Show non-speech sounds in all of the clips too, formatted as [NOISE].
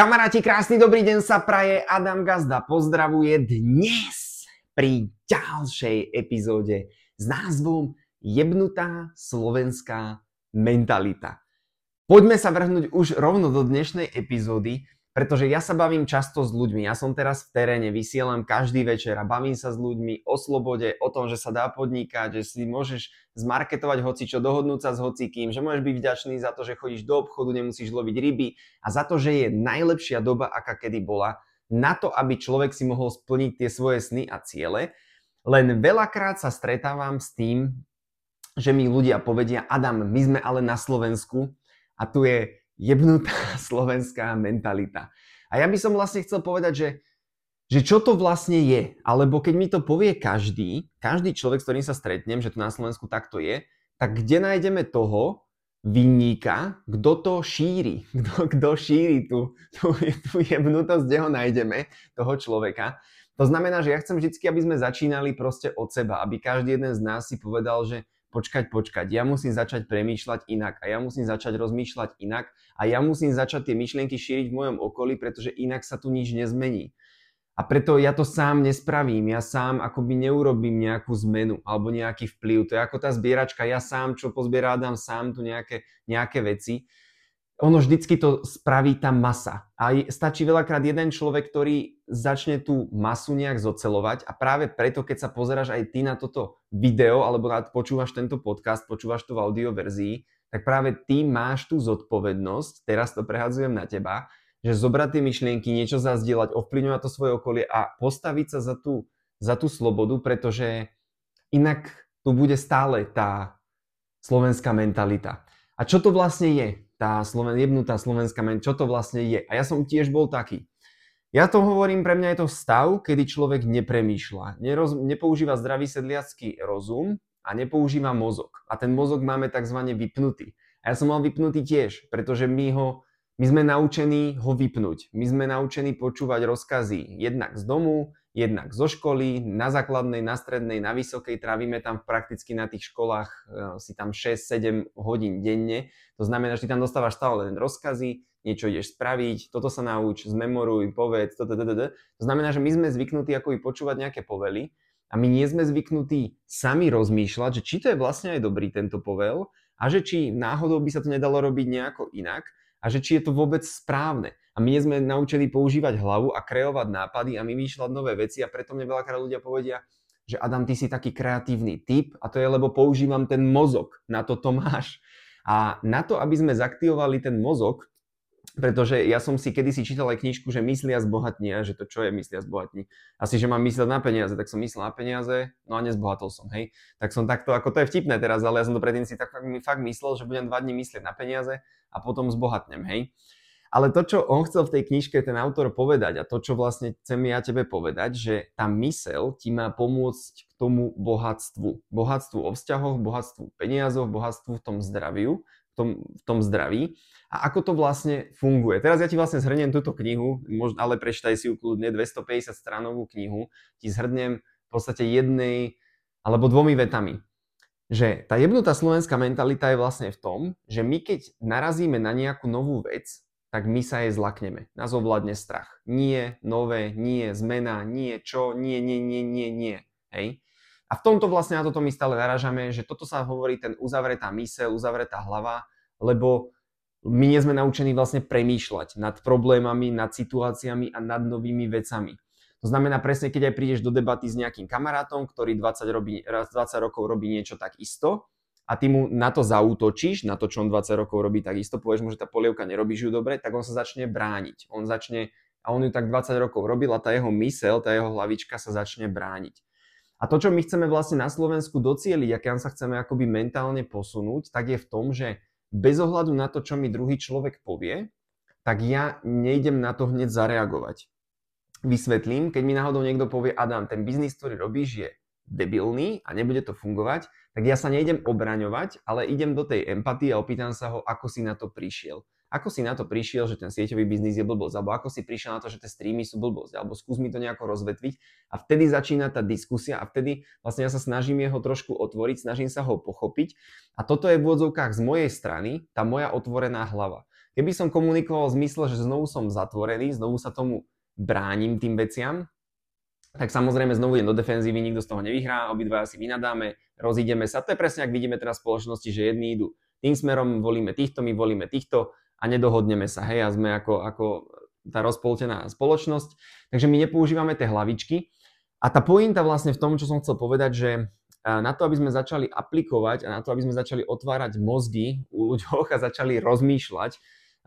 Kamaráti, krásny dobrý deň sa praje. Adam Gazda pozdravuje dnes pri ďalšej epizóde s názvom Jebnutá slovenská mentalita. Poďme sa vrhnúť už rovno do dnešnej epizódy, pretože ja sa bavím často s ľuďmi. Ja som teraz v teréne, vysielam každý večer a bavím sa s ľuďmi o slobode, o tom, že sa dá podnikať, že si môžeš zmarketovať hoci čo, dohodnúť sa s hocikým, že môžeš byť vďačný za to, že chodíš do obchodu, nemusíš loviť ryby a za to, že je najlepšia doba, aká kedy bola, na to, aby človek si mohol splniť tie svoje sny a ciele. Len veľakrát sa stretávam s tým, že mi ľudia povedia, Adam, my sme ale na Slovensku a tu je jebnutá [LAUGHS] slovenská mentalita. A ja by som vlastne chcel povedať, že, že čo to vlastne je, alebo keď mi to povie každý, každý človek, s ktorým sa stretnem, že tu na Slovensku takto je, tak kde nájdeme toho vinníka, kto to šíri, [LAUGHS] kto, kto šíri tú, tú, tú jebnutosť, kde ho nájdeme, toho človeka. To znamená, že ja chcem vždy, aby sme začínali proste od seba, aby každý jeden z nás si povedal, že počkať, počkať, ja musím začať premýšľať inak a ja musím začať rozmýšľať inak a ja musím začať tie myšlienky šíriť v mojom okolí, pretože inak sa tu nič nezmení. A preto ja to sám nespravím, ja sám akoby neurobím nejakú zmenu alebo nejaký vplyv. To je ako tá zbieračka, ja sám, čo pozbierádam sám tu nejaké, nejaké veci ono vždycky to spraví tá masa. A stačí veľakrát jeden človek, ktorý začne tú masu nejak zocelovať a práve preto, keď sa pozeráš aj ty na toto video alebo počúvaš tento podcast, počúvaš to v audio verzii, tak práve ty máš tú zodpovednosť, teraz to prehadzujem na teba, že zobrať tie myšlienky, niečo zazdieľať, ovplyvňovať to svoje okolie a postaviť sa za tú, za tú slobodu, pretože inak tu bude stále tá slovenská mentalita. A čo to vlastne je? Tá sloven, jebnutá slovenská men, čo to vlastne je? A ja som tiež bol taký. Ja to hovorím, pre mňa je to stav, kedy človek nepremýšľa, neroz, nepoužíva zdravý sedliacký rozum a nepoužíva mozog. A ten mozog máme tzv. vypnutý. A ja som mal vypnutý tiež, pretože my ho my sme naučení ho vypnúť. My sme naučení počúvať rozkazy jednak z domu, jednak zo školy, na základnej, na strednej, na vysokej, trávime tam prakticky na tých školách e, si tam 6-7 hodín denne. To znamená, že ty tam dostávaš stále len rozkazy, niečo ideš spraviť, toto sa nauč, zmemoruj, povedz, toto, toto, toto. To znamená, že my sme zvyknutí ako počúvať nejaké povely a my nie sme zvyknutí sami rozmýšľať, že či to je vlastne aj dobrý tento povel a že či náhodou by sa to nedalo robiť nejako inak a že či je to vôbec správne. A my sme naučení používať hlavu a kreovať nápady a vymýšľať nové veci a preto mne veľakrát ľudia povedia, že Adam, ty si taký kreatívny typ a to je, lebo používam ten mozog, na to to máš. A na to, aby sme zaktivovali ten mozog, pretože ja som si kedysi čítal aj knižku, že myslia zbohatní a že to čo je myslia zbohatní. Asi, že mám mysleť na peniaze, tak som myslel na peniaze, no a nezbohatol som, hej. Tak som takto, ako to je vtipné teraz, ale ja som to predtým si tak fakt myslel, že budem dva dní myslieť na peniaze a potom zbohatnem, hej. Ale to, čo on chcel v tej knižke, ten autor povedať a to, čo vlastne chcem ja tebe povedať, že tá mysel ti má pomôcť k tomu bohatstvu. Bohatstvu o vzťahoch, bohatstvu peniazoch, bohatstvu v tom zdraviu, v tom, v tom zdraví. A ako to vlastne funguje. Teraz ja ti vlastne zhrniem túto knihu, ale prečítaj si ju kľudne, 250 stranovú knihu, ti zhrnem v podstate jednej alebo dvomi vetami že tá jebnutá slovenská mentalita je vlastne v tom, že my keď narazíme na nejakú novú vec, tak my sa jej zlakneme. Nás ovládne strach. Nie, nové, nie, zmena, nie, čo, nie, nie, nie, nie, nie. Hej? A v tomto vlastne na toto my stále naražame, že toto sa hovorí ten uzavretá myseľ, uzavretá hlava, lebo my nie sme naučení vlastne premýšľať nad problémami, nad situáciami a nad novými vecami. To znamená presne, keď aj prídeš do debaty s nejakým kamarátom, ktorý 20, robí, 20 rokov robí niečo tak isto a ty mu na to zautočíš, na to, čo on 20 rokov robí tak isto, povieš mu, že tá polievka nerobíš ju dobre, tak on sa začne brániť. On začne, a on ju tak 20 rokov robil a tá jeho mysel, tá jeho hlavička sa začne brániť. A to, čo my chceme vlastne na Slovensku docieliť, aké sa chceme akoby mentálne posunúť, tak je v tom, že bez ohľadu na to, čo mi druhý človek povie, tak ja nejdem na to hneď zareagovať vysvetlím, keď mi náhodou niekto povie, Adam, ten biznis, ktorý robíš, je debilný a nebude to fungovať, tak ja sa nejdem obraňovať, ale idem do tej empatie a opýtam sa ho, ako si na to prišiel. Ako si na to prišiel, že ten sieťový biznis je blbosť, alebo ako si prišiel na to, že tie streamy sú blbosť, alebo skús mi to nejako rozvetviť a vtedy začína tá diskusia a vtedy vlastne ja sa snažím jeho trošku otvoriť, snažím sa ho pochopiť a toto je v úvodzovkách z mojej strany tá moja otvorená hlava. Keby som komunikoval v zmysle, že znovu som zatvorený, znovu sa tomu bránim tým veciam, tak samozrejme znovu idem do defenzívy, nikto z toho nevyhrá, obidva si vynadáme, rozídeme sa. To je presne, ak vidíme teraz v spoločnosti, že jedni idú tým smerom, volíme týchto, my volíme týchto a nedohodneme sa, hej, a sme ako, ako tá rozpoltená spoločnosť. Takže my nepoužívame tie hlavičky. A tá pointa vlastne v tom, čo som chcel povedať, že na to, aby sme začali aplikovať a na to, aby sme začali otvárať mozgy u ľuďoch a začali rozmýšľať,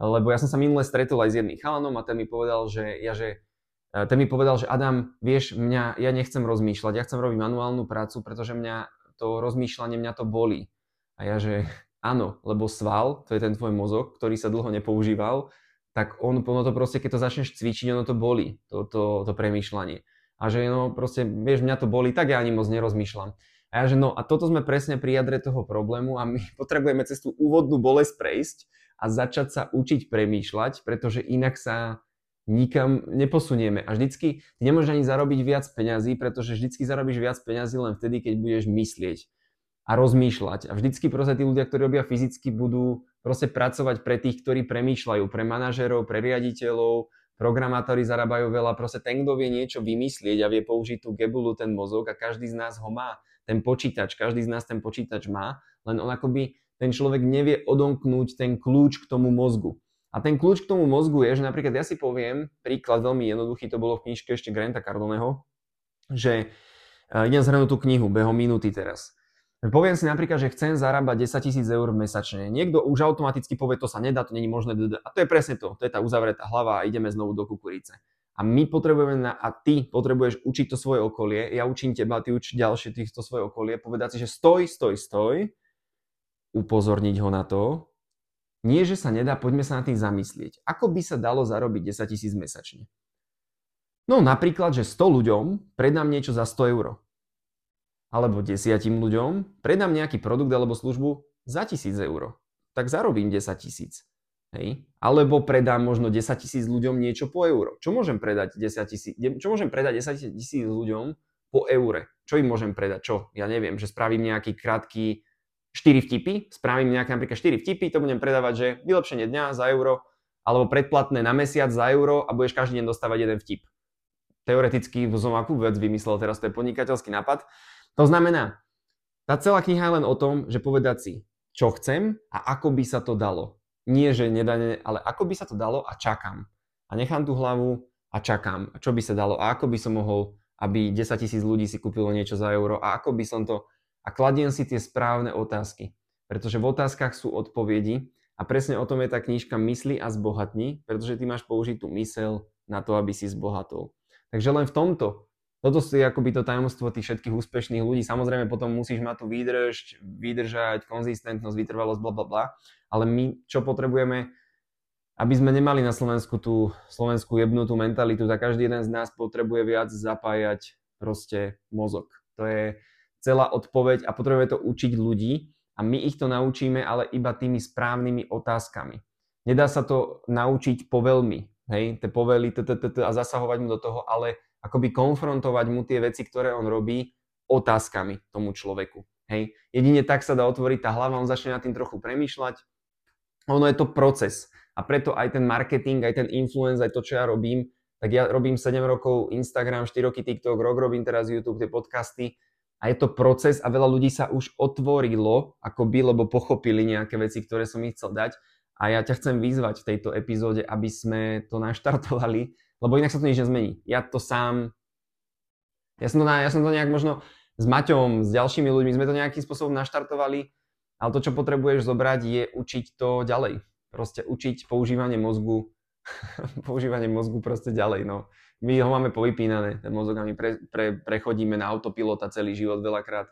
lebo ja som sa minule stretol aj s jedným chalanom a ten mi povedal, že ja, že ten mi povedal, že Adam, vieš, mňa, ja nechcem rozmýšľať, ja chcem robiť manuálnu prácu, pretože mňa to rozmýšľanie, mňa to bolí. A ja, že áno, lebo sval, to je ten tvoj mozog, ktorý sa dlho nepoužíval, tak on, ono to proste, keď to začneš cvičiť, ono to bolí, to, to, to premýšľanie. A že no proste, vieš, mňa to bolí, tak ja ani moc nerozmýšľam. A ja, že no a toto sme presne pri jadre toho problému a my [LAUGHS] potrebujeme cez tú úvodnú bolesť prejsť a začať sa učiť premýšľať, pretože inak sa nikam neposunieme. A vždycky ty nemôžeš ani zarobiť viac peňazí, pretože vždycky zarobíš viac peňazí len vtedy, keď budeš myslieť a rozmýšľať. A vždycky proste tí ľudia, ktorí robia fyzicky, budú proste pracovať pre tých, ktorí premýšľajú, pre manažerov, pre riaditeľov, programátori zarábajú veľa, proste ten, kto vie niečo vymyslieť a vie použiť tú gebulu, ten mozog a každý z nás ho má, ten počítač, každý z nás ten počítač má, len on akoby, ten človek nevie odomknúť ten kľúč k tomu mozgu. A ten kľúč k tomu mozgu je, že napríklad ja si poviem, príklad veľmi jednoduchý, to bolo v knižke ešte Granta Cardoneho, že uh, idem zhrnúť tú knihu, behom minúty teraz. Poviem si napríklad, že chcem zarábať 10 tisíc eur mesačne. Niekto už automaticky povie, to sa nedá, to není možné. A to je presne to. To je tá uzavretá hlava a ideme znovu do kukurice. A my potrebujeme, na, a ty potrebuješ učiť to svoje okolie, ja učím teba, ty uč ďalšie týchto svoje okolie, povedať si, že stoj, stoj, stoj, upozorniť ho na to, nie, že sa nedá, poďme sa na tým zamyslieť. Ako by sa dalo zarobiť 10 tisíc mesačne? No napríklad, že 100 ľuďom predám niečo za 100 eur alebo desiatim ľuďom, predám nejaký produkt alebo službu za tisíc eur. Tak zarobím 10 tisíc. Hej. Alebo predám možno 10 tisíc ľuďom niečo po euro. Čo môžem predať 10 tisíc, čo môžem predať 10 tisíc ľuďom po eure? Čo im môžem predať? Čo? Ja neviem, že spravím nejaký krátky 4 vtipy, spravím nejaké napríklad 4 vtipy, to budem predávať, že vylepšenie dňa za euro, alebo predplatné na mesiac za euro a budeš každý deň dostávať jeden vtip. Teoreticky som akú vec vymyslel, teraz to je podnikateľský nápad, to znamená, tá celá kniha je len o tom, že povedať si, čo chcem a ako by sa to dalo. Nie, že nedane, ale ako by sa to dalo a čakám. A nechám tú hlavu a čakám, čo by sa dalo a ako by som mohol, aby 10 tisíc ľudí si kúpilo niečo za euro a ako by som to... A kladiem si tie správne otázky. Pretože v otázkach sú odpovedi a presne o tom je tá knižka Mysli a zbohatni, pretože ty máš použiť tú mysel na to, aby si zbohatol. Takže len v tomto toto je akoby to tajomstvo tých všetkých úspešných ľudí. Samozrejme potom musíš mať tú výdrž, vydržať, konzistentnosť, vytrvalosť, bla bla bla. Ale my čo potrebujeme, aby sme nemali na Slovensku tú slovenskú jebnutú mentalitu, tak každý jeden z nás potrebuje viac zapájať proste mozog. To je celá odpoveď a potrebujeme to učiť ľudí a my ich to naučíme, ale iba tými správnymi otázkami. Nedá sa to naučiť povelmi, hej, tie povely a zasahovať mu do toho, ale akoby konfrontovať mu tie veci, ktoré on robí, otázkami tomu človeku. Hej. Jedine tak sa dá otvoriť tá hlava, on začne nad tým trochu premýšľať. Ono je to proces. A preto aj ten marketing, aj ten influence, aj to, čo ja robím, tak ja robím 7 rokov Instagram, 4 roky TikTok, rok robím teraz YouTube, tie podcasty a je to proces a veľa ľudí sa už otvorilo, akoby, lebo pochopili nejaké veci, ktoré som ich chcel dať a ja ťa chcem vyzvať v tejto epizóde, aby sme to naštartovali lebo inak sa to nič nezmení. Ja to sám, ja som to, ja som to nejak možno s Maťom, s ďalšími ľuďmi, sme to nejakým spôsobom naštartovali, ale to, čo potrebuješ zobrať, je učiť to ďalej. Proste učiť používanie mozgu, [LAUGHS] používanie mozgu proste ďalej, no. My ho máme povypínané, ten mozog a my pre, pre, prechodíme na autopilota celý život veľakrát.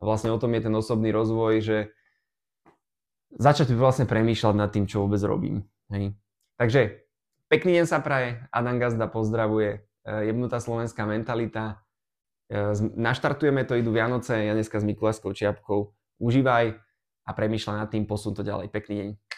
A vlastne o tom je ten osobný rozvoj, že začať vlastne premýšľať nad tým, čo vôbec robím. Hej. Takže Pekný deň sa praje, Adam Gazda pozdravuje, e, jebnutá slovenská mentalita. E, naštartujeme to, idú Vianoce, ja dneska s Mikulášskou čiapkou. Užívaj a premýšľaj nad tým, posun to ďalej. Pekný deň.